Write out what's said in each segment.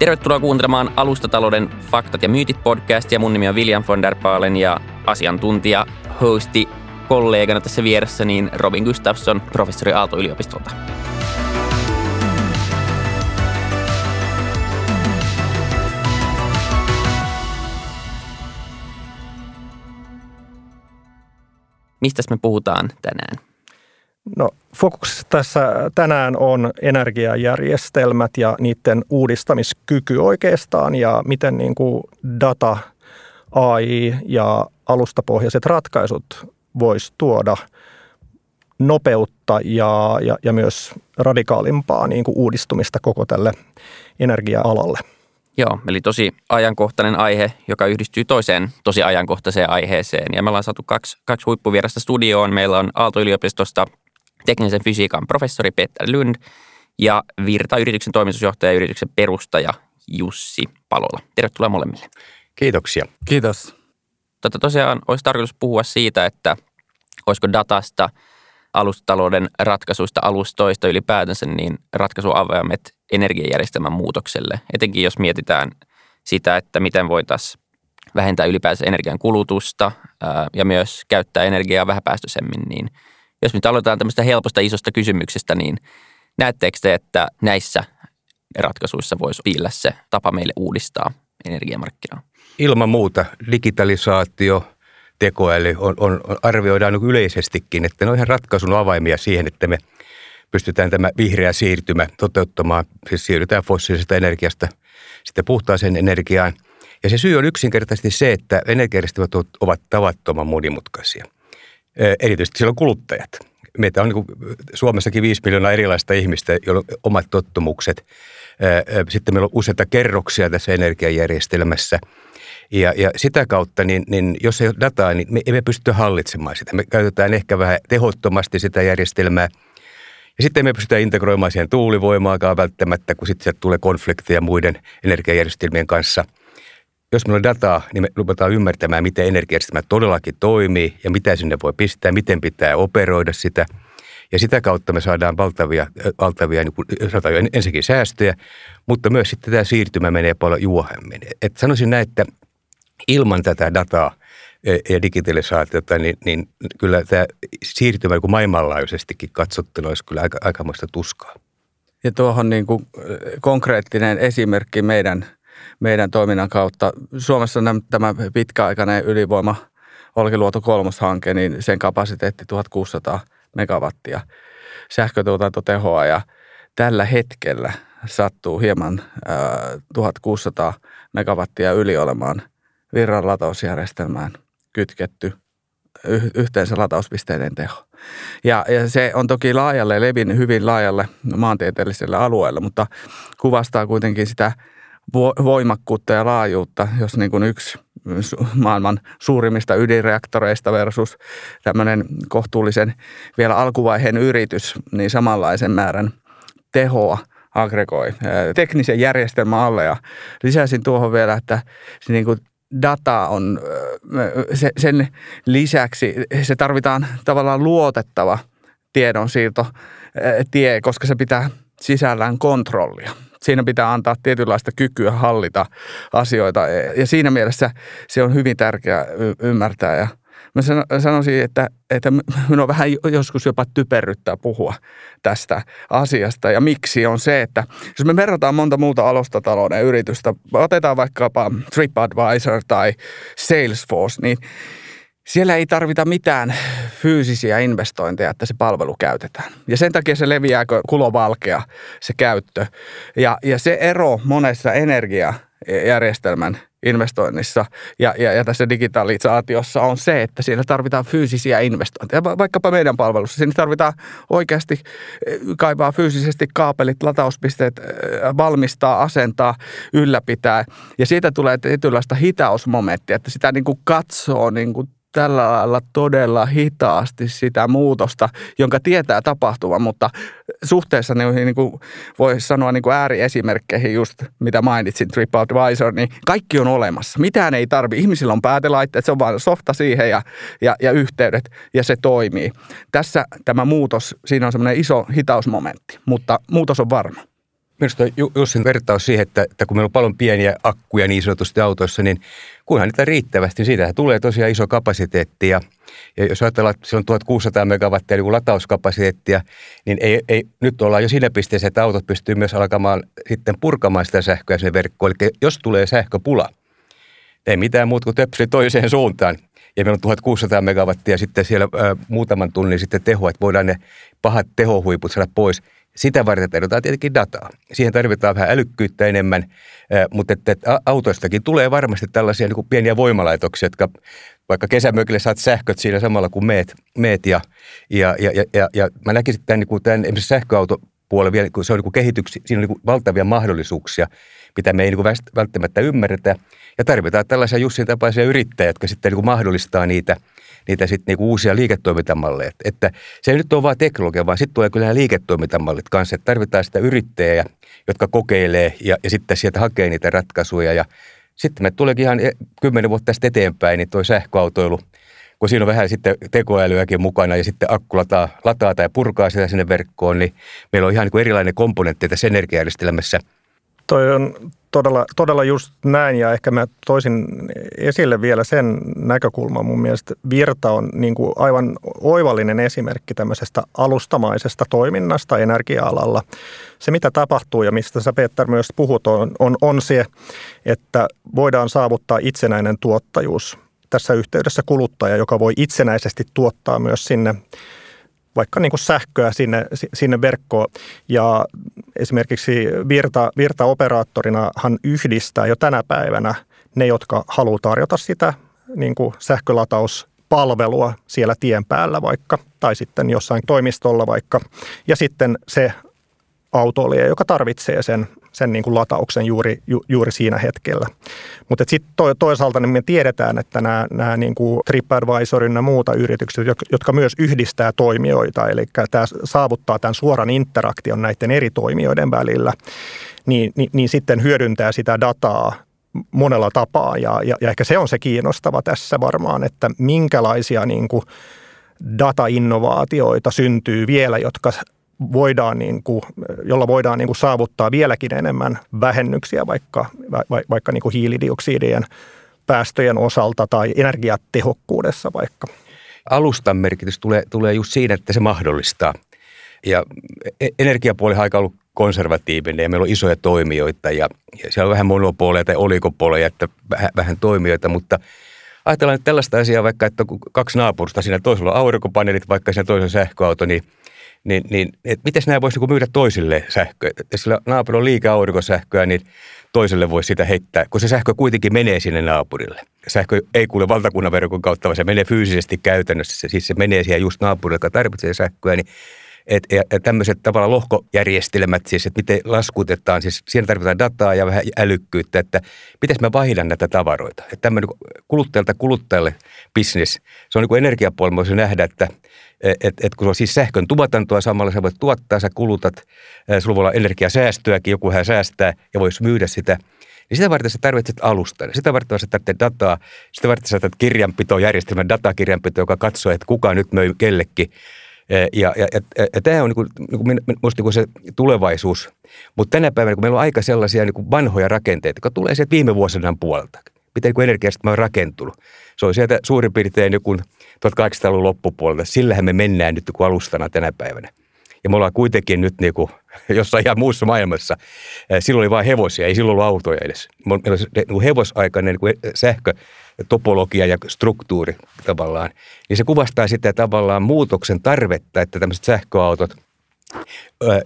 Tervetuloa kuuntelemaan Alustatalouden faktat ja myytit podcastia. Mun nimi on William von der Paalen ja asiantuntija, hosti, kollegana tässä vieressä niin Robin Gustafsson, professori Aalto-yliopistolta. Mistä me puhutaan tänään? No fokus tässä tänään on energiajärjestelmät ja niiden uudistamiskyky oikeastaan ja miten niin kuin data, AI ja alustapohjaiset ratkaisut voisi tuoda nopeutta ja, ja, ja myös radikaalimpaa niin kuin uudistumista koko tälle energia-alalle. Joo, eli tosi ajankohtainen aihe, joka yhdistyy toiseen tosi ajankohtaiseen aiheeseen. Ja me ollaan saatu kaksi, kaksi huippuvierasta studioon. Meillä on Aalto-yliopistosta teknisen fysiikan professori Peter Lund ja Virta-yrityksen toimitusjohtaja ja yrityksen perustaja Jussi Palola. Tervetuloa molemmille. Kiitoksia. Kiitos. Totta tosiaan olisi tarkoitus puhua siitä, että olisiko datasta, alustatalouden ratkaisuista, alustoista ylipäätänsä, niin ratkaisuavaimet energiajärjestelmän muutokselle. Etenkin jos mietitään sitä, että miten voitaisiin vähentää ylipäänsä energian kulutusta ää, ja myös käyttää energiaa vähäpäästöisemmin, niin jos nyt aloitetaan tämmöistä helposta isosta kysymyksestä, niin näettekö te, että näissä ratkaisuissa voisi piillä se tapa meille uudistaa energiamarkkinaa? Ilman muuta digitalisaatio, tekoäly on, on, on arvioidaan niin yleisestikin, että ne on ihan ratkaisun avaimia siihen, että me pystytään tämä vihreä siirtymä toteuttamaan. Siis siirrytään fossiilisesta energiasta sitten puhtaaseen energiaan. Ja se syy on yksinkertaisesti se, että energiajärjestelmät ovat tavattoman monimutkaisia. Erityisesti silloin kuluttajat. Meitä on niin Suomessakin 5 miljoonaa erilaista ihmistä, joilla on omat tottumukset. Sitten meillä on useita kerroksia tässä energiajärjestelmässä – ja, ja sitä kautta, niin, niin jos ei ole dataa, niin me emme pysty hallitsemaan sitä. Me käytetään ehkä vähän tehottomasti sitä järjestelmää. Ja sitten me pystytään integroimaan siihen tuulivoimaakaan välttämättä, kun sitten tulee konflikteja muiden energiajärjestelmien kanssa. Jos meillä on dataa, niin me lupataan ymmärtämään, miten energiajärjestelmä todellakin toimii ja mitä sinne voi pistää, miten pitää operoida sitä. Ja sitä kautta me saadaan valtavia, valtavia niin kuin, ensinnäkin säästöjä, mutta myös sitten tämä siirtymä menee paljon juohemmin. Et sanoisin näin, että ilman tätä dataa ja digitalisaatiota, niin, niin kyllä tämä siirtymä niin maailmanlaajuisestikin katsottuna olisi kyllä aika, aikamoista tuskaa. Ja tuohon niin kuin konkreettinen esimerkki meidän, meidän toiminnan kautta. Suomessa tämä pitkäaikainen ylivoima Olkiluoto kolmoshanke, niin sen kapasiteetti 1600 megawattia sähkötuotantotehoa ja tällä hetkellä sattuu hieman äh, 1600 megawattia yli olemaan virran latausjärjestelmään kytketty yhteensä latauspisteiden teho. Ja, ja se on toki laajalle, levinnyt hyvin laajalle maantieteelliselle alueelle, mutta kuvastaa kuitenkin sitä voimakkuutta ja laajuutta, jos niin kuin yksi maailman suurimmista ydinreaktoreista versus tämmöinen kohtuullisen vielä alkuvaiheen yritys, niin samanlaisen määrän tehoa aggregoi teknisen järjestelmän alle. Ja lisäsin tuohon vielä, että se niin kuin data on, se, sen lisäksi se tarvitaan tavallaan luotettava tiedonsiirto tie, koska se pitää sisällään kontrollia. Siinä pitää antaa tietynlaista kykyä hallita asioita ja siinä mielessä se on hyvin tärkeää ymmärtää ja – Mä sanoisin, että, että minua vähän joskus jopa typerryttää puhua tästä asiasta. Ja miksi on se, että jos me verrataan monta muuta alustatalouden yritystä, otetaan vaikkapa TripAdvisor tai Salesforce, niin siellä ei tarvita mitään fyysisiä investointeja, että se palvelu käytetään. Ja sen takia se leviää kulovalkea, se käyttö. Ja, ja se ero monessa energiajärjestelmän investoinnissa ja, ja, ja tässä digitalisaatiossa on se, että siinä tarvitaan fyysisiä investointeja. Vaikkapa meidän palvelussa siinä tarvitaan oikeasti eh, kaivaa fyysisesti kaapelit, latauspisteet, eh, valmistaa, asentaa, ylläpitää. Ja siitä tulee tietynlaista hitausmomenttia, että sitä niin kuin katsoo niin kuin tällä lailla todella hitaasti sitä muutosta, jonka tietää tapahtuvan, mutta suhteessa niin, niin kuin voisi sanoa niin kuin ääriesimerkkeihin just, mitä mainitsin, TripAdvisor, niin kaikki on olemassa. Mitään ei tarvi. Ihmisillä on päätelaitteet, se on vain softa siihen ja, ja, ja yhteydet ja se toimii. Tässä tämä muutos, siinä on semmoinen iso hitausmomentti, mutta muutos on varma. Minusta Jussin vertaus siihen, että, että kun meillä on paljon pieniä akkuja niin sanotusti autoissa, niin kunhan niitä riittävästi, niin siitä tulee tosiaan iso kapasiteetti. Ja, ja jos ajatellaan, että se on 1600 megawattia niin latauskapasiteettia, niin ei, ei, nyt ollaan jo siinä pisteessä, että autot pystyy myös alkamaan sitten purkamaan sitä sähköä sinne verkkoon. Eli jos tulee sähköpula, ei mitään muuta kuin töpseli toiseen suuntaan. Ja meillä on 1600 megawattia sitten siellä ää, muutaman tunnin sitten tehoa, että voidaan ne pahat tehohuiput saada pois – sitä varten tarvitaan tietenkin dataa. Siihen tarvitaan vähän älykkyyttä enemmän, mutta että, autoistakin tulee varmasti tällaisia niin kuin pieniä voimalaitoksia, jotka vaikka kesämökille saat sähköt siinä samalla kuin meet, meet ja, ja, ja, ja, ja, mä näkisin tämän, niin kuin tämän esimerkiksi sähköautopuolen vielä, kun se on niin kehityksi, siinä on niin valtavia mahdollisuuksia, mitä me ei niin välttämättä ymmärretä. Ja tarvitaan tällaisia Jussin tapaisia yrittäjiä, jotka sitten niin mahdollistaa niitä – niitä sitten niinku uusia liiketoimintamalleja. Että se ei nyt ole vain teknologia, vaan sitten tulee kyllä liiketoimintamallit kanssa. Että tarvitaan sitä yrittäjää, jotka kokeilee ja, ja sitten sieltä hakee niitä ratkaisuja. Ja sitten me tuleekin ihan kymmenen vuotta tästä eteenpäin, niin tuo sähköautoilu, kun siinä on vähän sitten tekoälyäkin mukana ja sitten akku lataa, lataa tai purkaa sitä sinne verkkoon, niin meillä on ihan niin kuin erilainen komponentti tässä energiajärjestelmässä – Toi on todella, todella just näin ja ehkä mä toisin esille vielä sen näkökulman. Mun mielestä Virta on niin kuin aivan oivallinen esimerkki tämmöisestä alustamaisesta toiminnasta energia-alalla. Se mitä tapahtuu ja mistä sä Peter myös puhut on, on, on se, että voidaan saavuttaa itsenäinen tuottajuus. Tässä yhteydessä kuluttaja, joka voi itsenäisesti tuottaa myös sinne vaikka niin kuin sähköä sinne, sinne verkkoon. Ja esimerkiksi Virta, Virta-operaattorina hän yhdistää jo tänä päivänä ne, jotka haluaa tarjota sitä niin kuin sähkölatauspalvelua siellä tien päällä vaikka, tai sitten jossain toimistolla vaikka. Ja sitten se autoilija, joka tarvitsee sen sen niin kuin latauksen juuri, ju, juuri siinä hetkellä. Mutta sitten to, toisaalta niin me tiedetään, että nämä, nämä niin kuin TripAdvisorin ja muuta yritykset, jotka myös yhdistää toimijoita, eli tämä saavuttaa tämän suoran interaktion näiden eri toimijoiden välillä, niin, niin, niin sitten hyödyntää sitä dataa monella tapaa. Ja, ja, ja ehkä se on se kiinnostava tässä varmaan, että minkälaisia niin kuin data-innovaatioita syntyy vielä, jotka voidaan niin kuin, jolla voidaan niin kuin saavuttaa vieläkin enemmän vähennyksiä vaikka, vaikka niin kuin hiilidioksidien päästöjen osalta tai energiatehokkuudessa vaikka. Alustan merkitys tulee, tulee just siinä, että se mahdollistaa. Ja e-, energiapuoli on aika ollut konservatiivinen ja meillä on isoja toimijoita ja, ja siellä on vähän monopoleja tai olikopoleja, että vähän, vähän toimijoita, mutta ajatellaan nyt tällaista asiaa vaikka, että kaksi naapurusta, siinä toisella on aurinkopaneelit, vaikka siinä toisella sähköauto, niin – niin, niin että miten nämä voisi niin myydä toisille sähköä. Jos sillä naapurilla on liikaa aurinkosähköä, niin toiselle voisi sitä heittää, kun se sähkö kuitenkin menee sinne naapurille. Sähkö ei kuule valtakunnan verkon kautta, vaan se menee fyysisesti käytännössä. Siis se menee siihen just naapurille, joka tarvitsee sähköä, niin et, ja, ja tämmöiset tavallaan lohkojärjestelmät, siis, että miten laskutetaan, siis siinä tarvitaan dataa ja vähän älykkyyttä, että miten me vaihdan näitä tavaroita. Että tämmöinen kuluttajalta kuluttajalle business, se on niin kuin energiapuolella, voisi nähdä, että et, et, kun se on siis sähkön tuotantoa samalla, sä voit tuottaa, sä kulutat, sulla voi olla energiasäästöäkin, joku hän säästää ja voisi myydä sitä – niin sitä varten sä tarvitset alustan. Sitä varten sä tarvitset dataa. Sitä varten sä tarvitset kirjanpitojärjestelmän, datakirjanpito, joka katsoo, että kuka nyt möi kellekin. Ja, ja, ja, ja tämä on niin kuin, niin minusta niin se tulevaisuus. Mutta tänä päivänä, kun meillä on aika sellaisia niin vanhoja rakenteita, jotka tulee sieltä viime vuosina puolelta. Miten niin energiasta on rakentunut. Se on sieltä suurin piirtein joku 1800-luvun loppupuolelta. Sillähän me mennään nyt kuin alustana tänä päivänä. Ja me ollaan kuitenkin nyt niin kuin jossain ihan muussa maailmassa. Silloin oli vain hevosia, ei silloin ollut autoja edes. Meillä on niin hevosaikainen niin sähkö topologia ja struktuuri tavallaan, niin se kuvastaa sitä tavallaan muutoksen tarvetta, että tämmöiset sähköautot,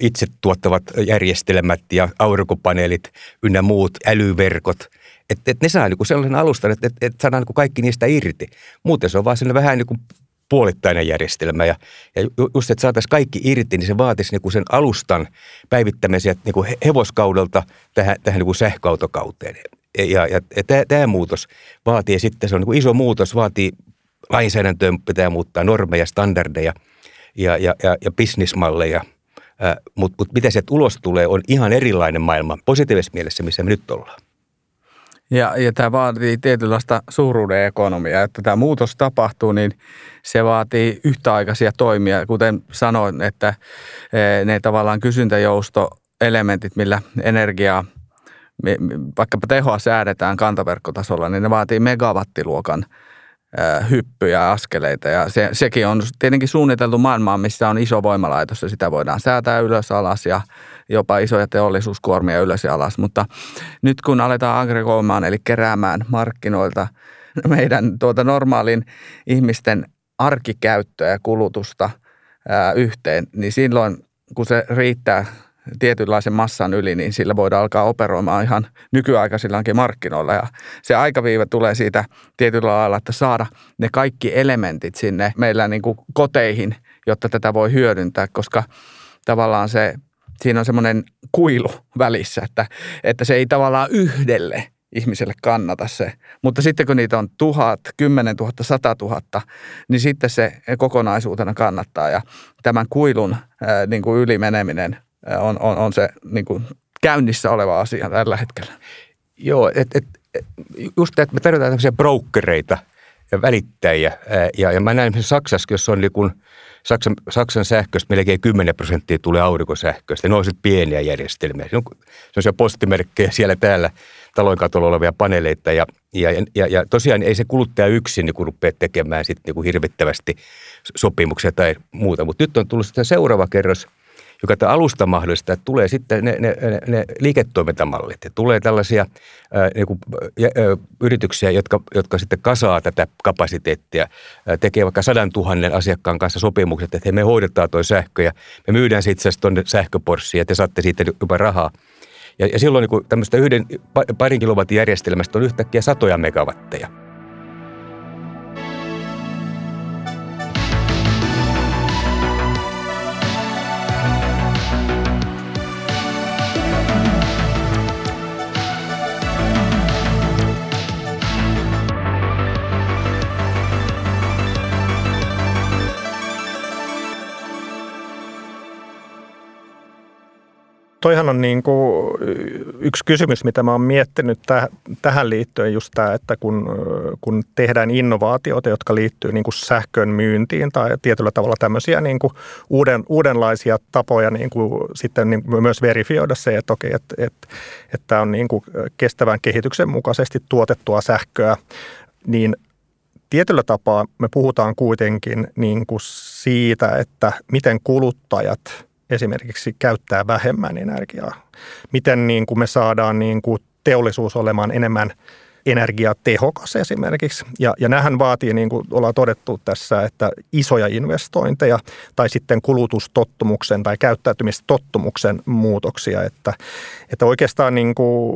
itse tuottavat järjestelmät ja aurinkopaneelit ynnä muut älyverkot, että, että ne saa niin sellaisen alustan, että, että, että saadaan niin kaikki niistä irti. Muuten se on vaan sellainen vähän niin kuin puolittainen järjestelmä. Ja, ja just, että saataisiin kaikki irti, niin se vaatisi niin kuin sen alustan päivittämisen niin kuin hevoskaudelta tähän, tähän niin kuin sähköautokauteen ja, ja, ja tämä muutos vaatii sitten, se on niin iso muutos, vaatii lainsäädäntöön pitää muuttaa normeja, standardeja ja, ja, ja, ja bisnismalleja. Mutta mut mitä sieltä ulos tulee, on ihan erilainen maailma positiivisessa mielessä, missä me nyt ollaan. Ja, ja tämä vaatii tietynlaista suuruuden ekonomiaa. Että tämä muutos tapahtuu, niin se vaatii yhtäaikaisia toimia. Kuten sanoin, että e, ne tavallaan kysyntäjousto elementit, millä energiaa, vaikkapa tehoa säädetään kantaverkkotasolla, niin ne vaatii megawattiluokan hyppyjä ja askeleita. Ja se, sekin on tietenkin suunniteltu maailmaan, missä on iso voimalaitos ja sitä voidaan säätää ylös alas ja jopa isoja teollisuuskuormia ylös ja alas. Mutta nyt kun aletaan aggregoimaan eli keräämään markkinoilta meidän tuota normaalin ihmisten arkikäyttöä ja kulutusta ää, yhteen, niin silloin kun se riittää tietynlaisen massan yli, niin sillä voidaan alkaa operoimaan ihan nykyaikaisillakin markkinoilla. Ja se aikaviive tulee siitä tietyllä lailla, että saada ne kaikki elementit sinne meillä niin kuin koteihin, jotta tätä voi hyödyntää, koska tavallaan se, siinä on semmoinen kuilu välissä, että, että se ei tavallaan yhdelle ihmiselle kannata se. Mutta sitten kun niitä on tuhat, kymmenen tuhatta, sata tuhatta, niin sitten se kokonaisuutena kannattaa. Ja tämän kuilun ää, niin kuin ylimeneminen on, on, on se niin kuin käynnissä oleva asia tällä hetkellä. Joo, et, et, just että me tarvitaan tämmöisiä brokereita ja välittäjiä. Ja, ja mä näin Saksassa, jos on niin kuin Saksan, Saksan sähköstä melkein 10 prosenttia tulee aurinkosähköstä. Ne on pieniä järjestelmiä. Se on sellaisia postimerkkejä siellä täällä talon katolla olevia paneeleita. Ja, ja, ja, ja tosiaan ei se kuluttaja yksin niin rupea tekemään sit niin hirvittävästi sopimuksia tai muuta. Mutta nyt on tullut sitten seuraava kerros – joka tämä alusta mahdollistaa, että tulee sitten ne, ne, ne, ne liiketoimintamallit ja tulee tällaisia ää, niin kuin, ä, yrityksiä, jotka, jotka sitten kasaa tätä kapasiteettia, ää, tekee vaikka sadan tuhannen asiakkaan kanssa sopimukset, että he me hoidetaan tuo sähkö ja me myydään sitten itse asiassa tuonne sähköporssiin ja te saatte siitä jopa rahaa. Ja, ja silloin niin tämmöistä yhden parin kilowatin järjestelmästä on yhtäkkiä satoja megawatteja. Toihan on niin kuin yksi kysymys, mitä mä oon miettinyt täh, tähän liittyen just tämä, että kun, kun tehdään innovaatioita, jotka liittyy niin kuin sähkön myyntiin tai tietyllä tavalla tämmöisiä niin kuin uuden, uudenlaisia tapoja niin kuin sitten niin myös verifioida se, että okei, että, että, että tämä on niin kuin kestävän kehityksen mukaisesti tuotettua sähköä, niin tietyllä tapaa me puhutaan kuitenkin niin kuin siitä, että miten kuluttajat – esimerkiksi käyttää vähemmän energiaa? Miten niin kuin me saadaan niin kuin teollisuus olemaan enemmän energiatehokas esimerkiksi. Ja, ja nämähän vaatii, niin kuin ollaan todettu tässä, että isoja investointeja tai sitten kulutustottumuksen tai käyttäytymistottumuksen muutoksia. Että, että oikeastaan niin kuin,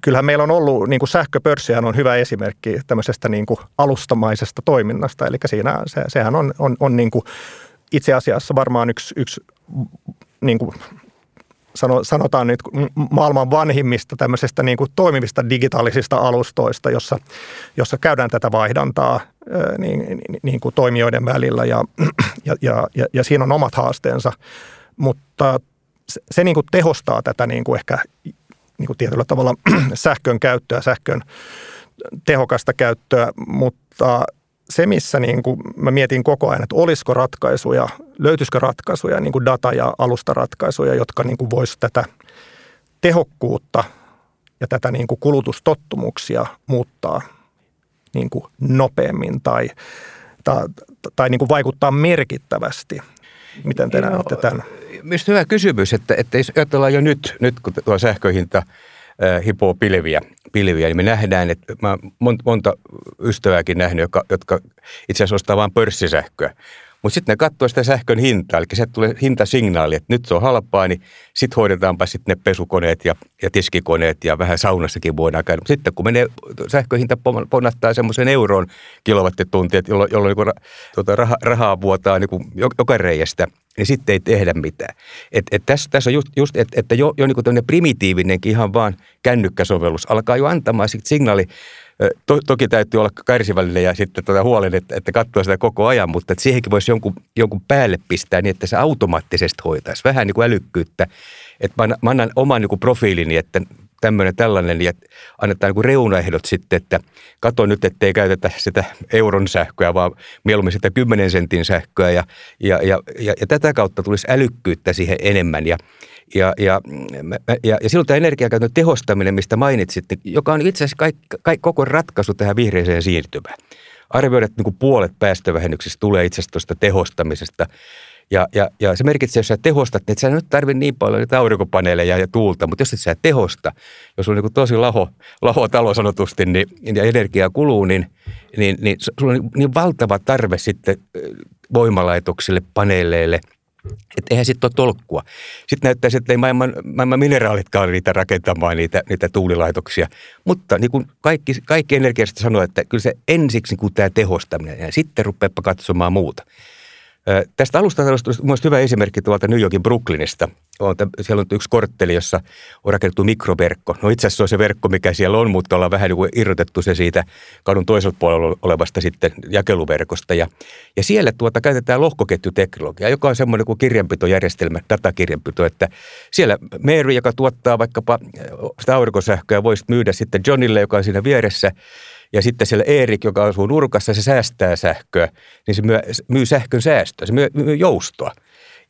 kyllähän meillä on ollut, niin kuin sähköpörssihän on hyvä esimerkki tämmöisestä niin kuin alustamaisesta toiminnasta. Eli siinä, se, sehän on, on, on niin kuin itse asiassa varmaan yksi, yksi niin kuin sanotaan nyt maailman vanhimmista tämmöisestä niin kuin toimivista digitaalisista alustoista, jossa, jossa käydään tätä vaihdantaa niin, niin, niin kuin toimijoiden välillä ja, ja, ja, ja, siinä on omat haasteensa, mutta se, se niin kuin tehostaa tätä niin kuin ehkä niin kuin tietyllä tavalla sähkön käyttöä, sähkön tehokasta käyttöä, mutta se, missä niin kuin mä mietin koko ajan, että olisiko ratkaisuja, löytyisikö ratkaisuja, niin kuin data- ja alustaratkaisuja, jotka niin kuin voisi tätä tehokkuutta ja tätä niin kuin kulutustottumuksia muuttaa niin kuin nopeammin tai, tai, tai niin kuin vaikuttaa merkittävästi. Miten te näette tämän? Minusta hyvä kysymys, että, että jos ajatellaan jo nyt, nyt kun tuo sähköhinta – hipoo pilviä, pilviä, niin me nähdään, että mä monta, monta ystävääkin nähnyt, jotka, jotka itse asiassa ostaa vain pörssisähköä. Mutta sitten ne katsoo sitä sähkön hintaa, eli se tulee hintasignaali, että nyt se on halpaa, niin sitten hoidetaanpa sitten ne pesukoneet ja, ja tiskikoneet ja vähän saunassakin voidaan käydä. Sitten kun menee sähköhinta ponnattaa semmoisen euroon kilowattitunti, jolloin, jolloin niin tuota, raha, rahaa vuotaa niin joka reiästä, niin sitten ei tehdä mitään. Et, et tässä, tässä on just, just että, jo, jo niin primitiivinenkin ihan vaan kännykkäsovellus alkaa jo antamaan signaali To, toki täytyy olla kärsivällinen ja sitten tuota huolen, että, että katsoo sitä koko ajan, mutta että siihenkin voisi jonkun, jonkun päälle pistää niin, että se automaattisesti hoitaisi. Vähän niin kuin älykkyyttä. Että mä, mä annan oman niin kuin profiilini, että tämmöinen tällainen ja annetaan niin reunaehdot sitten, että kato nyt, ettei käytetä sitä euron sähköä, vaan mieluummin sitä 10 sentin sähköä ja, ja, ja, ja, ja tätä kautta tulisi älykkyyttä siihen enemmän ja ja, ja, ja, ja silloin tämä energiakäytön tehostaminen, mistä mainitsit, niin joka on itse asiassa kaik, kaik, koko ratkaisu tähän vihreiseen siirtymään. Arvioida, että niin kuin puolet päästövähennyksistä tulee itse asiassa tuosta tehostamisesta. Ja, ja, ja se merkitsee, jos sä tehostat, että sä nyt tarvitse niin paljon niitä aurinkopaneeleja ja tuulta, mutta jos et sä tehosta, jos on niin tosi laho, laho talo sanotusti niin, ja energiaa kuluu, niin, niin, niin sulla on niin, niin valtava tarve sitten voimalaitoksille, paneeleille – että eihän sitten ole tolkkua. Sitten näyttää, että ei maailman, maailman mineraalitkaan niitä rakentamaan niitä, niitä tuulilaitoksia. Mutta niin kuin kaikki, kaikki energiasta sanoo, että kyllä se ensiksi niin kuin tämä tehostaminen ja sitten rupeapa katsomaan muuta. Tästä alustatalosta olisi myös hyvä esimerkki tuolta New Yorkin Brooklynista. On, siellä on yksi kortteli, jossa on rakennettu mikroverkko. No itse asiassa se on se verkko, mikä siellä on, mutta ollaan vähän niin irrotettu se siitä kadun toisella puolella olevasta sitten jakeluverkosta. Ja, ja siellä tuota käytetään lohkoketjuteknologiaa, joka on semmoinen kuin kirjanpitojärjestelmä, datakirjanpito, että siellä Mary, joka tuottaa vaikkapa sitä aurinkosähköä, voisi myydä sitten Johnille, joka on siinä vieressä – ja sitten siellä Erik, joka asuu nurkassa, se säästää sähköä, niin se myy, sähkön säästöä, se myy joustoa.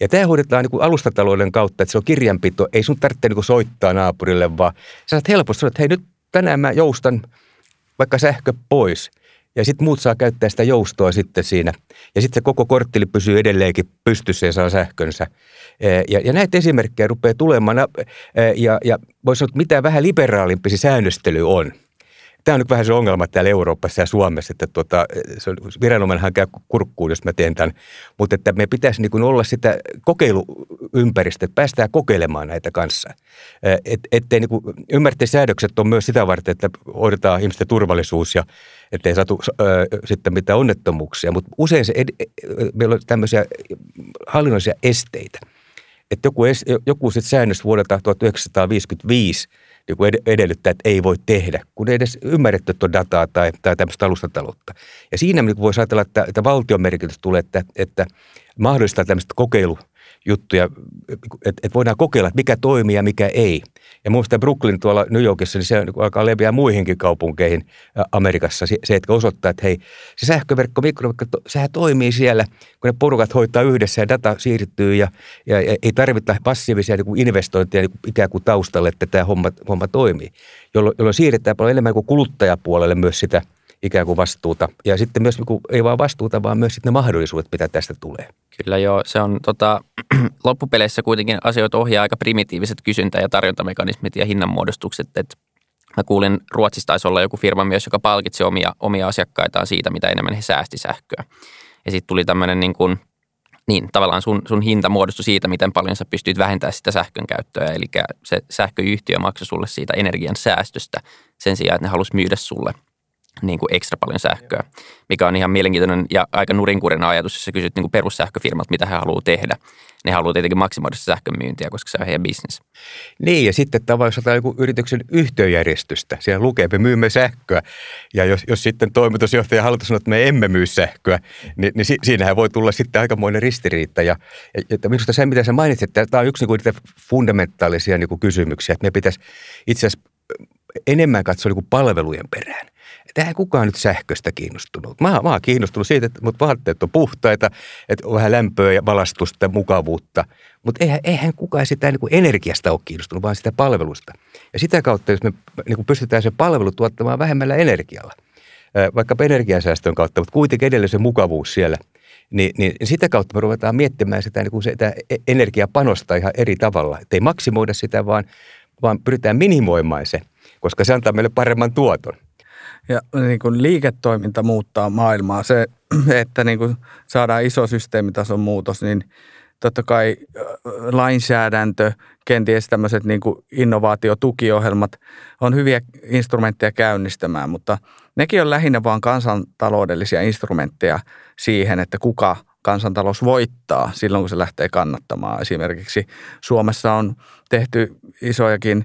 Ja tämä hoidetaan niin alustatalouden kautta, että se on kirjanpito. Ei sun tarvitse niin soittaa naapurille, vaan sä saat helposti sanoa, että hei nyt tänään mä joustan vaikka sähkö pois. Ja sitten muut saa käyttää sitä joustoa sitten siinä. Ja sitten se koko korttili pysyy edelleenkin pystyssä ja saa sähkönsä. Ja, ja näitä esimerkkejä rupeaa tulemaan. Ja, ja voisi sanoa, että mitä vähän liberaalimpi se säännöstely on – tämä on nyt vähän se ongelma täällä Euroopassa ja Suomessa, että tuota, se on, viranomainenhan käy kurkkuun, jos mä teen tämän, mutta että me pitäisi niin kuin olla sitä kokeiluympäristöä, että päästään kokeilemaan näitä kanssa. Et, ettei niin kuin, ymmärtää säädökset on myös sitä varten, että hoidetaan ihmisten turvallisuus ja ettei saatu äh, sitten mitään onnettomuuksia, mutta usein se ed, meillä on tämmöisiä hallinnollisia esteitä. Että joku, joku sitten säännös vuodelta 1955 – joku edellyttää, että ei voi tehdä, kun ei edes ymmärretty tuota dataa tai, tai tämmöistä alustataloutta. Ja siinä niin voisi ajatella, että, että valtion merkitys tulee, että, että mahdollistaa tämmöistä kokeilu – juttuja, että et voidaan kokeilla, että mikä toimii ja mikä ei. Ja muista Brooklyn tuolla New Yorkissa, niin se alkaa leviää muihinkin kaupunkeihin Amerikassa. Se, että osoittaa, että hei, se sähköverkko, mikroverkko, sehän toimii siellä, kun ne porukat hoitaa yhdessä ja data siirtyy ja, ja, ja ei tarvita passiivisia niin investointeja niin ikään kuin taustalle, että tämä homma, homma toimii. Jolloin, jolloin siirretään paljon enemmän kuin kuluttajapuolelle myös sitä – ikään kuin vastuuta. Ja sitten myös niin ei vaan vastuuta, vaan myös sitten ne mahdollisuudet, mitä tästä tulee. Kyllä joo, se on tota, loppupeleissä kuitenkin asioita ohjaa aika primitiiviset kysyntä- ja tarjontamekanismit ja hinnanmuodostukset. Et mä kuulin, Ruotsissa taisi olla joku firma myös, joka palkitsi omia, omia asiakkaitaan siitä, mitä enemmän he säästi sähköä. Ja sitten tuli tämmöinen niin kuin, niin tavallaan sun, sun hinta muodostui siitä, miten paljon sä pystyt vähentämään sitä sähkön käyttöä. Eli se sähköyhtiö maksoi sulle siitä energian säästöstä sen sijaan, että ne halusi myydä sulle – niin kuin ekstra paljon sähköä, mikä on ihan mielenkiintoinen ja aika nurinkurinen ajatus, jos sä kysyt niin kuin perussähköfirmat, mitä he haluaa tehdä. Ne haluaa tietenkin maksimoida sähkön myyntiä, koska se on heidän bisnes. Niin, ja sitten tavallaan jos joku yrityksen yhtiöjärjestystä, siellä lukee, että me myymme sähköä, ja jos, jos sitten toimitusjohtaja haluaa sanoa, että me emme myy sähköä, niin, niin si, siinähän voi tulla sitten aikamoinen ristiriita. Ja, ja, ja minusta se, mitä sä mainitsit, että tämä on yksi niin niitä fundamentaalisia niin kuin kysymyksiä, että me pitäisi itse asiassa enemmän katsoa niin kuin palvelujen perään tähän kukaan nyt sähköstä kiinnostunut. Mä, mä oon kiinnostunut siitä, että mut vaatteet on puhtaita, että on vähän lämpöä ja valastusta, mukavuutta. Mutta eihän, eihän kukaan sitä niin kuin energiasta ole kiinnostunut, vaan sitä palvelusta. Ja sitä kautta, jos me niin kuin pystytään se palvelu tuottamaan vähemmällä energialla, vaikka energiansäästön kautta, mutta kuitenkin edelleen se mukavuus siellä, niin, niin sitä kautta me ruvetaan miettimään sitä, niin kuin sitä e-, energiapanosta ihan eri tavalla. Että ei maksimoida sitä, vaan, vaan pyritään minimoimaan se, koska se antaa meille paremman tuoton ja niin kuin liiketoiminta muuttaa maailmaa. Se, että niin kuin saadaan iso systeemitason muutos, niin totta kai lainsäädäntö, kenties tämmöiset niin kuin innovaatiotukiohjelmat on hyviä instrumentteja käynnistämään, mutta nekin on lähinnä vain kansantaloudellisia instrumentteja siihen, että kuka kansantalous voittaa silloin, kun se lähtee kannattamaan. Esimerkiksi Suomessa on tehty isojakin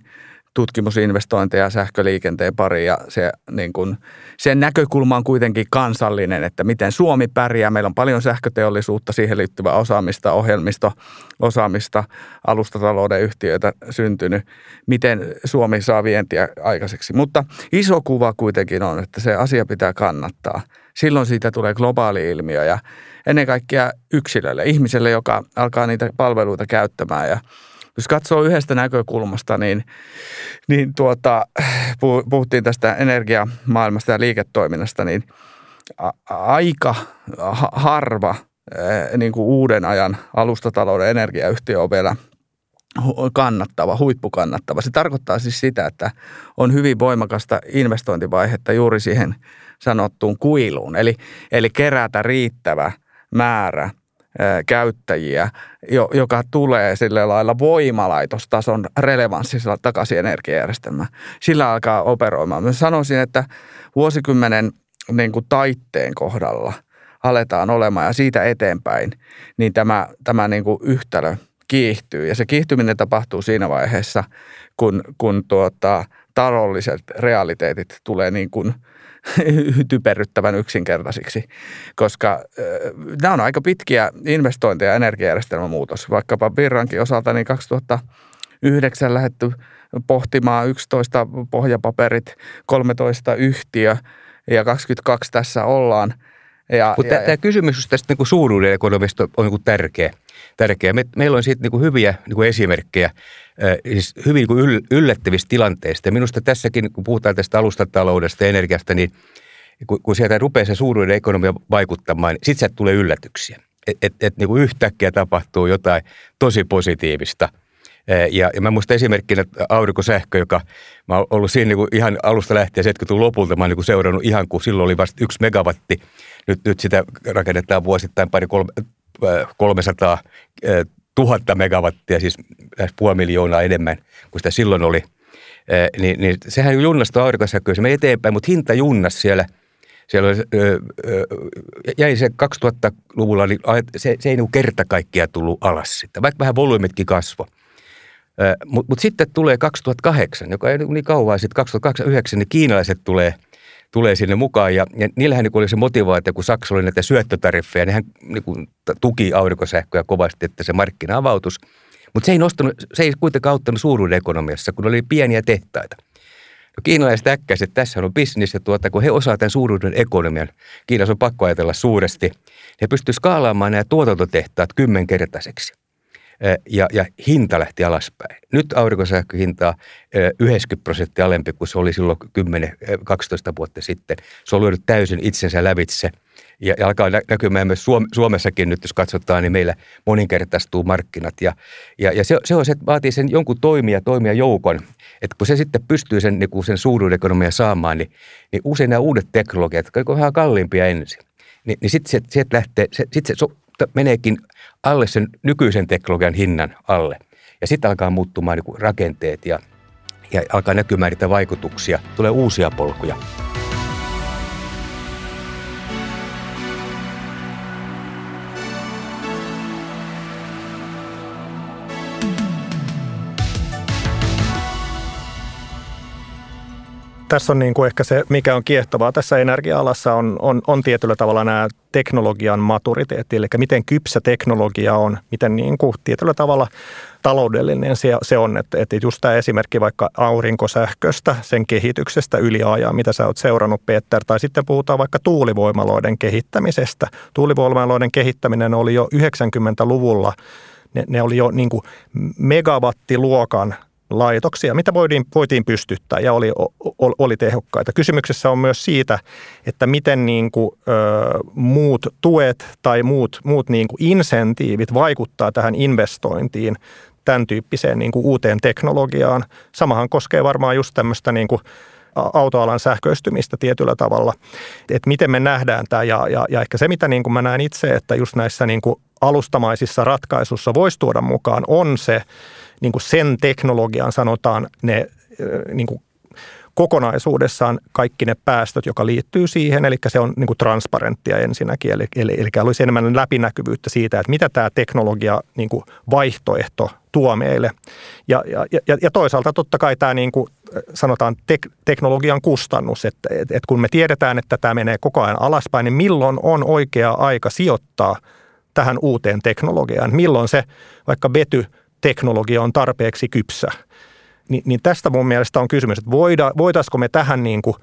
tutkimusinvestointeja sähköliikenteen pariin ja se, niin kuin, sen näkökulma on kuitenkin kansallinen, että miten Suomi pärjää. Meillä on paljon sähköteollisuutta, siihen liittyvää osaamista, ohjelmisto, osaamista, alustatalouden yhtiöitä syntynyt. Miten Suomi saa vientiä aikaiseksi. Mutta iso kuva kuitenkin on, että se asia pitää kannattaa. Silloin siitä tulee globaali ilmiö ja ennen kaikkea yksilölle, ihmiselle, joka alkaa niitä palveluita käyttämään ja jos katsoo yhdestä näkökulmasta, niin, niin tuota, puhuttiin tästä energiamaailmasta ja liiketoiminnasta, niin aika harva niin kuin uuden ajan alustatalouden energiayhtiö on vielä kannattava, huippukannattava. Se tarkoittaa siis sitä, että on hyvin voimakasta investointivaihetta juuri siihen sanottuun kuiluun. Eli, eli kerätä riittävä määrä käyttäjiä, joka tulee sillä lailla voimalaitostason relevanssisella takaisin energiajärjestelmään. Sillä alkaa operoimaan. Mä sanoisin, että vuosikymmenen niin kuin taitteen kohdalla aletaan olemaan ja siitä eteenpäin, niin tämä, tämä niin kuin yhtälö kiihtyy. Ja se kiihtyminen tapahtuu siinä vaiheessa, kun, kun tuota, taloudelliset realiteetit tulee niin kuin – typerryttävän yksinkertaisiksi, koska äh, nämä on aika pitkiä investointeja energiajärjestelmän muutos. Vaikkapa Virrankin osalta niin 2009 lähdetty pohtimaan 11 pohjapaperit, 13 yhtiö ja 22 tässä ollaan. Ja, Mutta tämä kysymys tästä niin suuruuden ekonomista on niin tärkeä. Tärkeä. Me, meillä on siitä niin hyviä niin esimerkkejä siis hyvin niin yllättävistä tilanteista. Minusta tässäkin, kun puhutaan tästä alustataloudesta ja energiasta, niin kun, kun sieltä rupeaa se suuruuden ekonomia vaikuttamaan, niin sitten tulee yllätyksiä. Että et, et, niin yhtäkkiä tapahtuu jotain tosi positiivista. Ja, ja mä muistan esimerkkinä aurinkosähkö, joka mä oon ollut siinä niin kuin ihan alusta lähtien 70-luvun lopulta. Mä oon niin seurannut ihan, kun silloin oli vasta yksi megawatti. Nyt, nyt sitä rakennetaan vuosittain pari kolme, 300 tuhatta megawattia, siis puoli miljoonaa enemmän kuin sitä silloin oli. Niin, niin sehän junnasta aurinkosähköä, se meni eteenpäin, mutta hinta junnas siellä – siellä oli, jäi se 2000-luvulla, niin se, se ei niin kerta kaikkiaan tullut alas sitten, vaikka vähän volyymitkin kasvo. Mutta mut sitten tulee 2008, joka ei niin kauan sitten, 2009, niin kiinalaiset tulee – tulee sinne mukaan. Ja, ja niillähän niin oli se motivaatio, kun Saksa oli näitä syöttötariffeja, niin hän niin kuin, tuki aurinkosähköä kovasti, että se markkina avautus. Mutta se ei, nostanut, se ei kuitenkaan auttanut suuruuden ekonomiassa, kun oli pieniä tehtaita. No, kiinalaiset äkkäiset, tässä on bisnis, ja tuota, kun he osaavat tämän suuruuden ekonomian, Kiinassa on pakko ajatella suuresti, he pystyvät skaalaamaan nämä tuotantotehtaat kymmenkertaiseksi ja, ja hinta lähti alaspäin. Nyt aurinkosähköhinta on 90 prosenttia alempi kuin se oli silloin 10-12 vuotta sitten. Se on lyönyt täysin itsensä lävitse ja, ja alkaa näkymään myös Suomessakin nyt, jos katsotaan, niin meillä moninkertaistuu markkinat. Ja, ja, ja se, se, on se, että vaatii sen jonkun toimia, toimia joukon. Että kun se sitten pystyy sen, niin sen suuruuden ekonomia saamaan, niin, niin usein nämä uudet teknologiat, jotka on vähän kalliimpia ensin, niin, niin sitten se, lähtee, se, sit se meneekin alle sen nykyisen teknologian hinnan alle. Ja sitten alkaa muuttumaan niin rakenteet ja, ja alkaa näkymään niitä vaikutuksia. Tulee uusia polkuja. Tässä on niin kuin ehkä se, mikä on kiehtovaa tässä energia-alassa, on, on, on tietyllä tavalla nämä teknologian maturiteetti, eli miten kypsä teknologia on, miten niin kuin tietyllä tavalla taloudellinen se, se on. Että, että just tämä esimerkki vaikka aurinkosähköstä, sen kehityksestä yliajaa, mitä sä oot seurannut, Peter, tai sitten puhutaan vaikka tuulivoimaloiden kehittämisestä. Tuulivoimaloiden kehittäminen oli jo 90-luvulla ne, ne oli jo niin kuin megawattiluokan laitoksia, mitä voitiin, voitiin pystyttää ja oli, oli tehokkaita. Kysymyksessä on myös siitä, että miten niin kuin, ö, muut tuet tai muut, muut niin kuin insentiivit vaikuttaa tähän investointiin tämän tyyppiseen niin kuin uuteen teknologiaan. Samahan koskee varmaan just tämmöistä niin kuin autoalan sähköistymistä tietyllä tavalla, että miten me nähdään tämä ja, ja, ja ehkä se, mitä niin kuin mä näen itse, että just näissä niin kuin alustamaisissa ratkaisussa voisi tuoda mukaan, on se, niin kuin sen teknologian sanotaan ne niin kuin kokonaisuudessaan kaikki ne päästöt, joka liittyy siihen, eli se on niin kuin transparenttia ensinnäkin, eli, eli, eli olisi enemmän läpinäkyvyyttä siitä, että mitä tämä teknologia niin kuin vaihtoehto tuo meille. Ja, ja, ja, toisaalta totta kai tämä niin kuin sanotaan tek, teknologian kustannus, että, että, että kun me tiedetään, että tämä menee koko ajan alaspäin, niin milloin on oikea aika sijoittaa tähän uuteen teknologiaan, milloin se vaikka vetyteknologia on tarpeeksi kypsä – niin, niin tästä mun mielestä on kysymys, että voida, voitaisiko me tähän niin kuin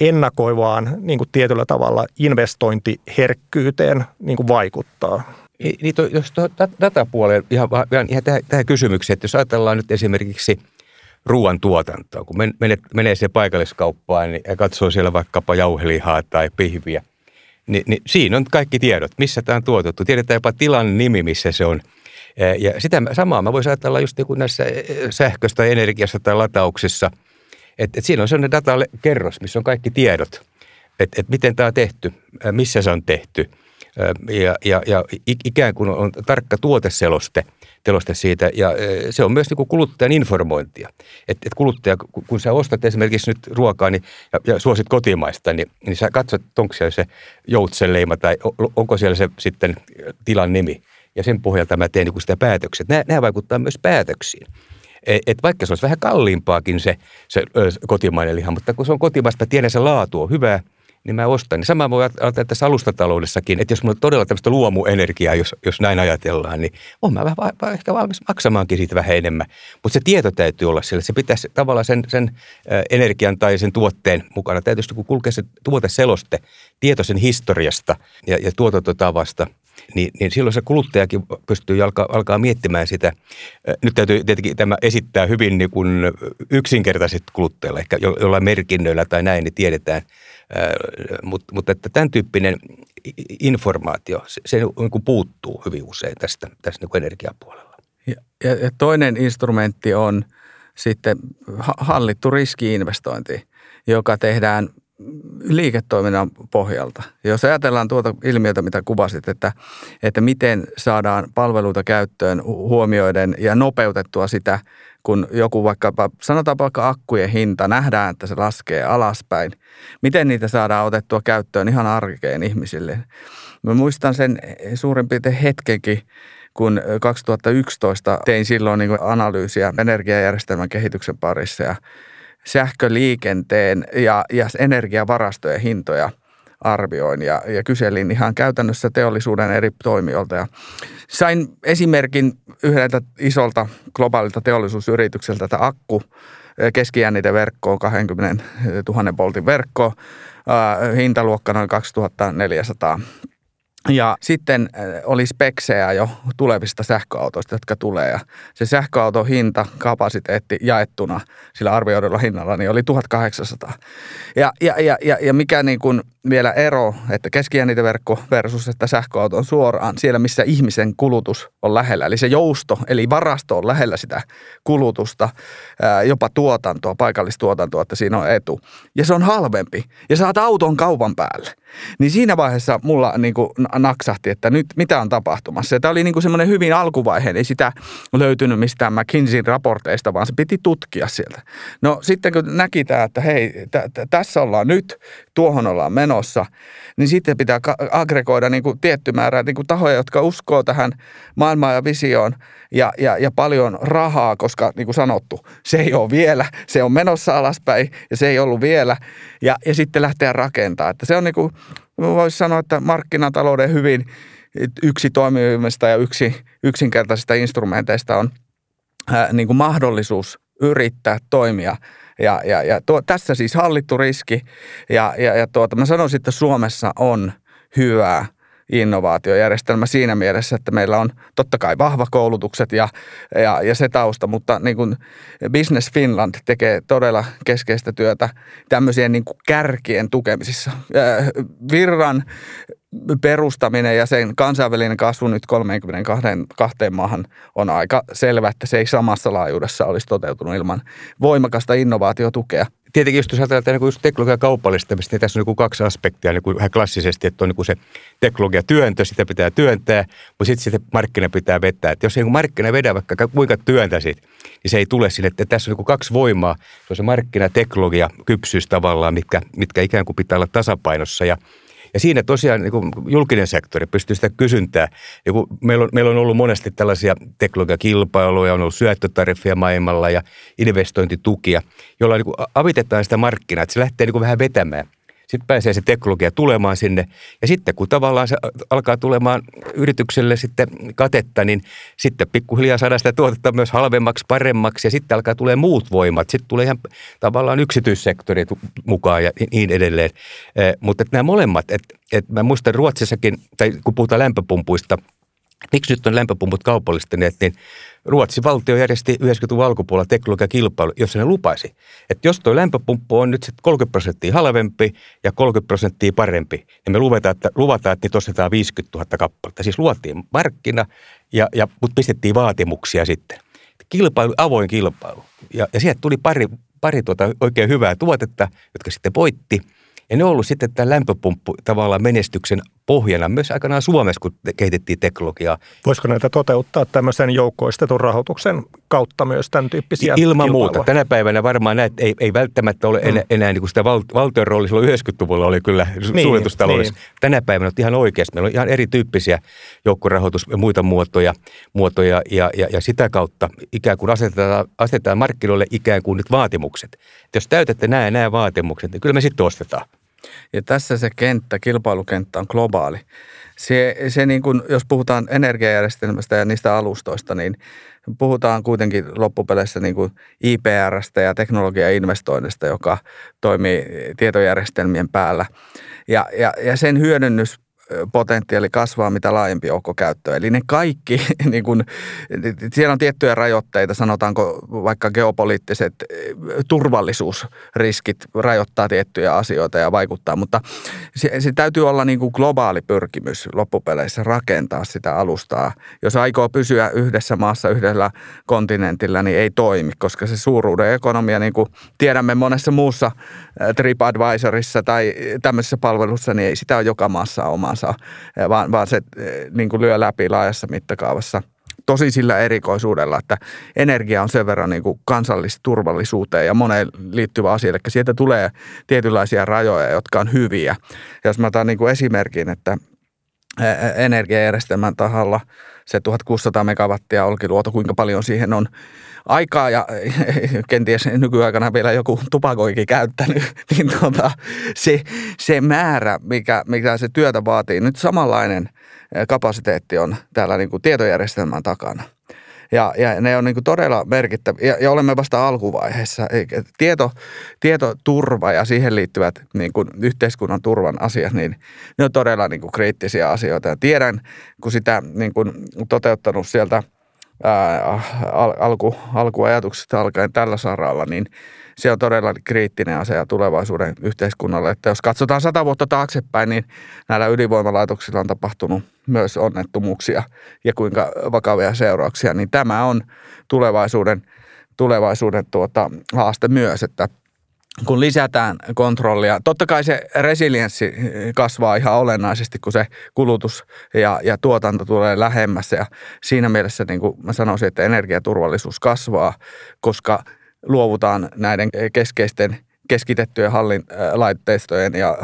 ennakoivaan niin kuin tietyllä tavalla investointiherkkyyteen niin kuin vaikuttaa. Niin to, jos tuohon datapuoleen ihan, ihan, ihan tähän, tähän kysymykseen, että jos ajatellaan nyt esimerkiksi ruoantuotantoa, kun menee, menee siihen paikalliskauppaan niin, ja katsoo siellä vaikkapa jauhelihaa tai pihviä, niin, niin siinä on kaikki tiedot, missä tämä on tuotettu. Tiedetään jopa tilan nimi, missä se on – ja sitä samaa mä voisin ajatella just niin näissä sähköstä tai energiassa tai latauksissa, että, että siinä on sellainen datakerros, missä on kaikki tiedot, että, että miten tämä on tehty, missä se on tehty ja, ja, ja ikään kuin on tarkka tuoteseloste teloste siitä. Ja se on myös niin kuin kuluttajan informointia. Että et kuluttaja, kun sä ostat esimerkiksi nyt ruokaa niin, ja, ja suosit kotimaista, niin, niin sä katsot, onko siellä se joutsenleima tai onko siellä se sitten tilan nimi ja sen pohjalta mä teen niin sitä päätöksiä. Nämä, nämä vaikuttaa myös päätöksiin. E, et vaikka se olisi vähän kalliimpaakin se, se kotimainen liha, mutta kun se on kotimaista, tiedän se laatu on hyvää, niin mä ostan. Niin sama voi ajatella tässä alustataloudessakin, että jos mulla on todella tämmöistä luomuenergiaa, jos, jos näin ajatellaan, niin on mä vähän, ehkä valmis maksamaankin siitä vähän enemmän. Mutta se tieto täytyy olla sillä. Se pitäisi tavallaan sen, sen energian tai sen tuotteen mukana. Täytyisi kun kulkee se tuoteseloste, tieto sen historiasta ja, ja tuotantotavasta – niin, niin silloin se kuluttajakin pystyy alkaa, alkaa miettimään sitä. Nyt täytyy tietenkin tämä esittää hyvin niin kuin yksinkertaiset kuluttajille, ehkä jollain merkinnöillä tai näin, niin tiedetään. Mutta, mutta että tämän tyyppinen informaatio, se, se niin kuin puuttuu hyvin usein tästä, tästä niin kuin energiapuolella. Ja, ja toinen instrumentti on sitten hallittu riskiinvestointi, joka tehdään liiketoiminnan pohjalta. Jos ajatellaan tuota ilmiötä, mitä kuvasit, että, että miten saadaan palveluita käyttöön huomioiden ja nopeutettua sitä, kun joku vaikka, sanotaan vaikka akkujen hinta, nähdään, että se laskee alaspäin. Miten niitä saadaan otettua käyttöön ihan arkeen ihmisille? Mä muistan sen suurin piirtein hetkenkin, kun 2011 tein silloin niin analyysiä energiajärjestelmän kehityksen parissa ja sähköliikenteen ja, ja energiavarastojen hintoja arvioin ja, ja kyselin ihan käytännössä teollisuuden eri toimijoilta. Ja sain esimerkin yhdeltä isolta globaalilta teollisuusyritykseltä, että akku keskijänniteverkko on 20 000 voltin verkko, hintaluokka noin 2400 ja sitten äh, oli speksejä jo tulevista sähköautoista, jotka tulee. Ja se sähköauton hinta, kapasiteetti jaettuna sillä arvioidulla hinnalla, niin oli 1800. Ja, ja, ja, ja, ja mikä niin kuin vielä ero, että keskijänniteverkko versus että sähköauto on suoraan siellä, missä ihmisen kulutus on lähellä. Eli se jousto, eli varasto on lähellä sitä kulutusta, jopa tuotantoa, paikallistuotantoa, että siinä on etu. Ja se on halvempi. Ja saat auton kaupan päälle. Niin siinä vaiheessa mulla niin kuin naksahti, että nyt mitä on tapahtumassa. Ja tämä oli niin kuin semmoinen hyvin alkuvaihe, ei sitä löytynyt mistään McKinseyn raporteista, vaan se piti tutkia sieltä. No sitten kun näki tämä, että hei, t- t- tässä ollaan nyt, tuohon ollaan menossa, niin sitten pitää aggregoida niin kuin tietty määrä niin kuin tahoja, jotka uskoo tähän maailmaan ja visioon ja, ja, ja paljon rahaa, koska niin kuin sanottu, se ei ole vielä, se on menossa alaspäin ja se ei ollut vielä ja, ja sitten lähteä rakentamaan. Että se on niin kuin, voisi sanoa, että markkinatalouden hyvin yksi toimivimmista ja yksi yksinkertaisista instrumenteista on ää, niin kuin mahdollisuus yrittää toimia ja, ja, ja tuo, tässä siis hallittu riski. Ja, ja, ja tuota, mä sanoisin, että Suomessa on hyvää innovaatiojärjestelmä siinä mielessä, että meillä on totta kai vahva koulutukset ja, ja, ja se tausta, mutta niin kuin Business Finland tekee todella keskeistä työtä tämmöisien niin kuin kärkien tukemisissa. Virran perustaminen ja sen kansainvälinen kasvu nyt 32 maahan on aika selvä, että se ei samassa laajuudessa olisi toteutunut ilman voimakasta innovaatiotukea. Tietenkin just jos ajatellaan niin just teknologian kaupallistamista, niin tässä on niin kaksi aspektia niin kuin vähän klassisesti, että on niin se teknologia työntö, sitä pitää työntää, mutta sitten sitä markkina pitää vetää. Että jos ei niin markkina vedä vaikka kuinka työntäisit, niin se ei tule sinne, että tässä on niin kaksi voimaa. Se on se markkina, teknologia, kypsyys tavallaan, mitkä, mitkä ikään kuin pitää olla tasapainossa ja ja siinä tosiaan niin julkinen sektori pystyy sitä kysyntää. Ja kun meillä, on, meillä on ollut monesti tällaisia teknologiakilpailuja, on ollut syöttötariffia maailmalla ja investointitukia, joilla niin avitetaan sitä markkinaa, että se lähtee niin vähän vetämään – sitten pääsee se teknologia tulemaan sinne. Ja sitten kun tavallaan se alkaa tulemaan yritykselle sitten katetta, niin sitten pikkuhiljaa saadaan sitä tuotetta myös halvemmaksi, paremmaksi ja sitten alkaa tulee muut voimat. Sitten tulee ihan tavallaan yksityissektori mukaan ja niin edelleen. Eh, mutta nämä molemmat, että että mä muistan Ruotsissakin, tai kun puhutaan lämpöpumpuista, miksi nyt on lämpöpumput kaupallistaneet, niin Ruotsin valtio järjesti 90-luvun alkupuolella teknologiakilpailu, jossa ne lupasi, että jos tuo lämpöpumppu on nyt sitten 30 prosenttia halvempi ja 30 prosenttia parempi, niin me luvataan, että, luvataan, että niitä ostetaan 50 000 kappaletta. Siis luotiin markkina, ja, ja, mutta pistettiin vaatimuksia sitten. Kilpailu, avoin kilpailu. Ja, ja sieltä tuli pari, pari tuota oikein hyvää tuotetta, jotka sitten voitti – ja ne on ollut sitten tämä lämpöpumppu tavallaan menestyksen pohjana myös aikanaan Suomessa, kun kehitettiin teknologiaa. Voisiko näitä toteuttaa tämmöisen joukkoistetun rahoituksen kautta myös tämän tyyppisiä Ilman kilpailua? muuta. Tänä päivänä varmaan näitä ei, ei välttämättä ole enää, mm. enää niin kuin sitä val, valtion rooli silloin 90-luvulla oli kyllä niin, suljetustaloudessa. Niin. Tänä päivänä on ihan oikeasti. Meillä on ihan erityyppisiä joukkorahoitus- ja muita muotoja, muotoja ja, ja, ja, sitä kautta ikään kuin asetetaan, asetetaan markkinoille ikään kuin nyt vaatimukset. Et jos täytätte nämä nämä vaatimukset, niin kyllä me sitten ostetaan. Ja tässä se kenttä, kilpailukenttä on globaali. Se, se niin kuin, jos puhutaan energiajärjestelmästä ja niistä alustoista, niin puhutaan kuitenkin loppupeleissä niin kuin IPRstä ja teknologiainvestoinnista, joka toimii tietojärjestelmien päällä. Ja, ja, ja sen hyödynnys potentiaali kasvaa mitä laajempi joukko käyttöä. Eli ne kaikki, niin kun, siellä on tiettyjä rajoitteita, sanotaanko vaikka geopoliittiset turvallisuusriskit rajoittaa tiettyjä asioita ja vaikuttaa, mutta se, se täytyy olla niin kuin globaali pyrkimys loppupeleissä rakentaa sitä alustaa. Jos aikoo pysyä yhdessä maassa, yhdellä kontinentilla, niin ei toimi, koska se suuruuden ekonomia, niin kuin tiedämme monessa muussa TripAdvisorissa tai tämmöisessä palvelussa, niin ei sitä ole joka maassa omaa tahansa, vaan, vaan se niin kuin lyö läpi laajassa mittakaavassa tosi sillä erikoisuudella, että energia on sen verran niin kuin kansallisturvallisuuteen ja moneen liittyvä asia. Eli sieltä tulee tietynlaisia rajoja, jotka on hyviä. Jos mä otan niin kuin esimerkin, että energiajärjestelmän tahalla se 1600 megawattia Olkiluoto, kuinka paljon siihen on aikaa ja kenties nykyaikana vielä joku tupakoikin käyttänyt, niin tuota, se, se määrä, mikä, mikä se työtä vaatii, nyt samanlainen kapasiteetti on täällä niin kuin tietojärjestelmän takana. Ja, ja ne on niin todella merkittäviä, ja, ja olemme vasta alkuvaiheessa. Tieto, tietoturva ja siihen liittyvät niin kuin yhteiskunnan turvan asiat, niin ne on todella niin kuin kriittisiä asioita. Ja tiedän, kun sitä niin kuin toteuttanut sieltä – ää, alku, alkuajatuksesta alkaen tällä saralla, niin se on todella kriittinen asia tulevaisuuden yhteiskunnalle. Että jos katsotaan sata vuotta taaksepäin, niin näillä ydinvoimalaitoksilla on tapahtunut myös onnettomuuksia ja kuinka vakavia seurauksia, niin tämä on tulevaisuuden, tulevaisuuden tuota, haaste myös, että kun lisätään kontrollia. Totta kai se resilienssi kasvaa ihan olennaisesti, kun se kulutus ja, ja tuotanto tulee lähemmäs. Ja siinä mielessä niin kuin mä sanoisin, että energiaturvallisuus kasvaa, koska luovutaan näiden keskeisten keskitettyjen hallin ja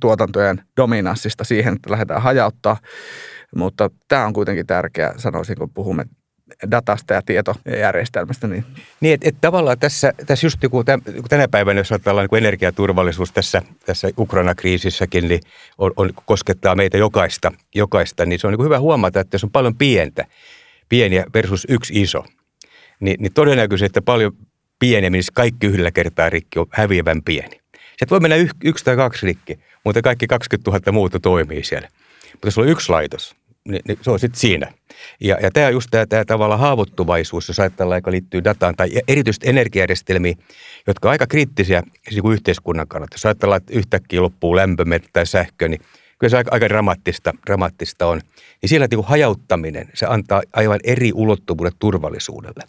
tuotantojen dominanssista siihen, että lähdetään hajauttaa. Mutta tämä on kuitenkin tärkeää, sanoisin, kun puhumme datasta ja tietojärjestelmästä. Niin, niin että et tavallaan tässä, tässä just joku, tänä päivänä, jos ajatellaan niin energiaturvallisuus tässä, tässä Ukraina-kriisissäkin, niin on, on, koskettaa meitä jokaista, jokaista, niin se on niin hyvä huomata, että jos on paljon pientä, pieniä versus yksi iso, niin, niin todennäköisesti, että paljon pienemmin, niin kaikki yhdellä kertaa rikki on häviävän pieni. Sieltä voi mennä yksi tai kaksi rikki, mutta kaikki 20 000 muuta toimii siellä. Mutta jos on yksi laitos, niin, niin se on sitten siinä. Ja, ja tämä just tämä, tämä tavallaan haavoittuvaisuus, jos ajatellaan, joka liittyy dataan tai erityisesti energiajärjestelmiin, jotka on aika kriittisiä niin kuin yhteiskunnan kannalta. Jos ajatellaan, että yhtäkkiä loppuu lämpö tai sähkö, niin kyllä se aika, aika dramaattista, dramaattista on. Niin siellä niin hajauttaminen, se antaa aivan eri ulottuvuudet turvallisuudelle.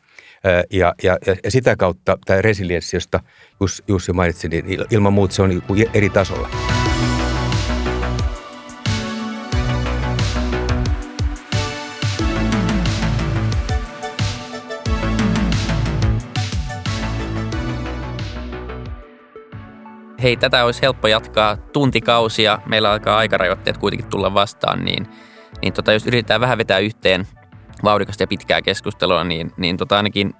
Ja, ja, ja sitä kautta tämä resilienssi, josta Jussi mainitsi, niin ilman muuta se on niin eri tasolla. Hei, tätä olisi helppo jatkaa tuntikausia, meillä alkaa aikarajoitteet kuitenkin tulla vastaan, niin, niin tota, jos yritetään vähän vetää yhteen vauhdikasta ja pitkää keskustelua, niin, niin tota ainakin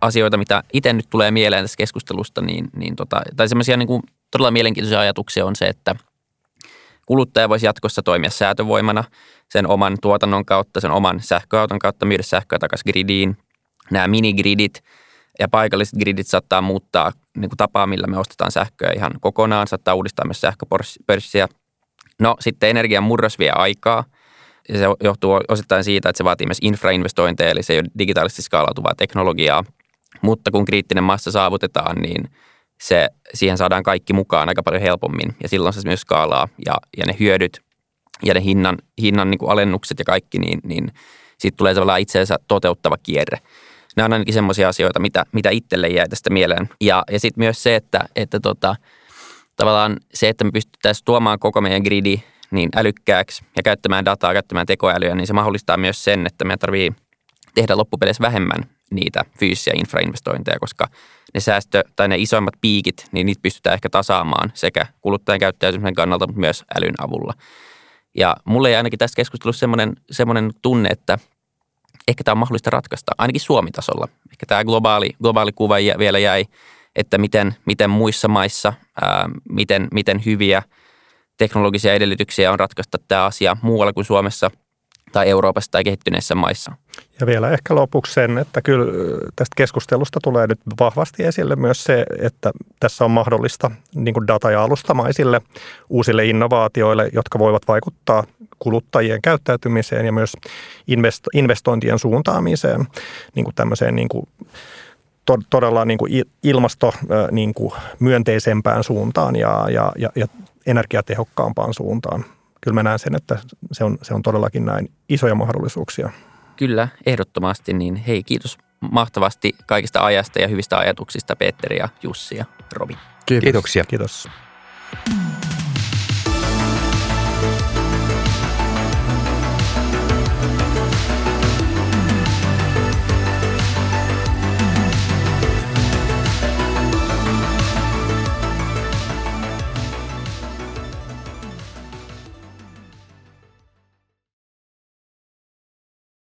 asioita, mitä itse nyt tulee mieleen tästä keskustelusta, niin, niin tota, tai semmoisia niin kuin todella mielenkiintoisia ajatuksia on se, että kuluttaja voisi jatkossa toimia säätövoimana sen oman tuotannon kautta, sen oman sähköauton kautta, myydä sähköä takaisin gridiin. Nämä minigridit ja paikalliset gridit saattaa muuttaa niin kuin tapaa, millä me ostetaan sähköä ihan kokonaan, saattaa uudistaa myös sähköpörssiä. No sitten energian murros vie aikaa – ja se johtuu osittain siitä, että se vaatii myös infrainvestointeja, eli se ei ole digitaalisesti skaalautuvaa teknologiaa. Mutta kun kriittinen massa saavutetaan, niin se, siihen saadaan kaikki mukaan aika paljon helpommin. Ja silloin se myös skaalaa ja, ja ne hyödyt ja ne hinnan, hinnan niin kuin alennukset ja kaikki, niin, niin siitä tulee tavallaan itseensä toteuttava kierre. Nämä on ainakin semmoisia asioita, mitä, mitä itselle jää tästä mieleen. Ja, ja sitten myös se, että, että tota, tavallaan se, että me pystyttäisiin tuomaan koko meidän gridi niin älykkääksi ja käyttämään dataa, käyttämään tekoälyä, niin se mahdollistaa myös sen, että meidän tarvii tehdä loppupeleissä vähemmän niitä fyysisiä infrainvestointeja, koska ne säästö- tai ne isoimmat piikit, niin niitä pystytään ehkä tasaamaan sekä kuluttajan käyttäytymisen kannalta, mutta myös älyn avulla. Ja mulle ei ainakin tässä keskustelussa semmoinen, semmoinen tunne, että ehkä tämä on mahdollista ratkaista, ainakin Suomi-tasolla. Ehkä tämä globaali, globaali kuva vielä jäi, että miten, miten muissa maissa, ää, miten, miten hyviä – teknologisia edellytyksiä on ratkaista tämä asia muualla kuin Suomessa tai Euroopassa tai kehittyneissä maissa. Ja vielä ehkä lopuksi sen, että kyllä tästä keskustelusta tulee nyt vahvasti esille myös se, että tässä on mahdollista niin kuin data- ja alustamaisille uusille innovaatioille, jotka voivat vaikuttaa kuluttajien käyttäytymiseen ja myös investointien suuntaamiseen niin kuin tämmöiseen niin kuin todella niin kuin ilmasto niin kuin myönteisempään suuntaan ja, ja, ja, ja energiatehokkaampaan suuntaan. Kyllä mä näen sen, että se on, se on todellakin näin isoja mahdollisuuksia. Kyllä, ehdottomasti. Niin hei, kiitos mahtavasti kaikista ajasta ja hyvistä ajatuksista Petteri ja Jussi ja Robi. Kiitos. Kiitoksia. Kiitos.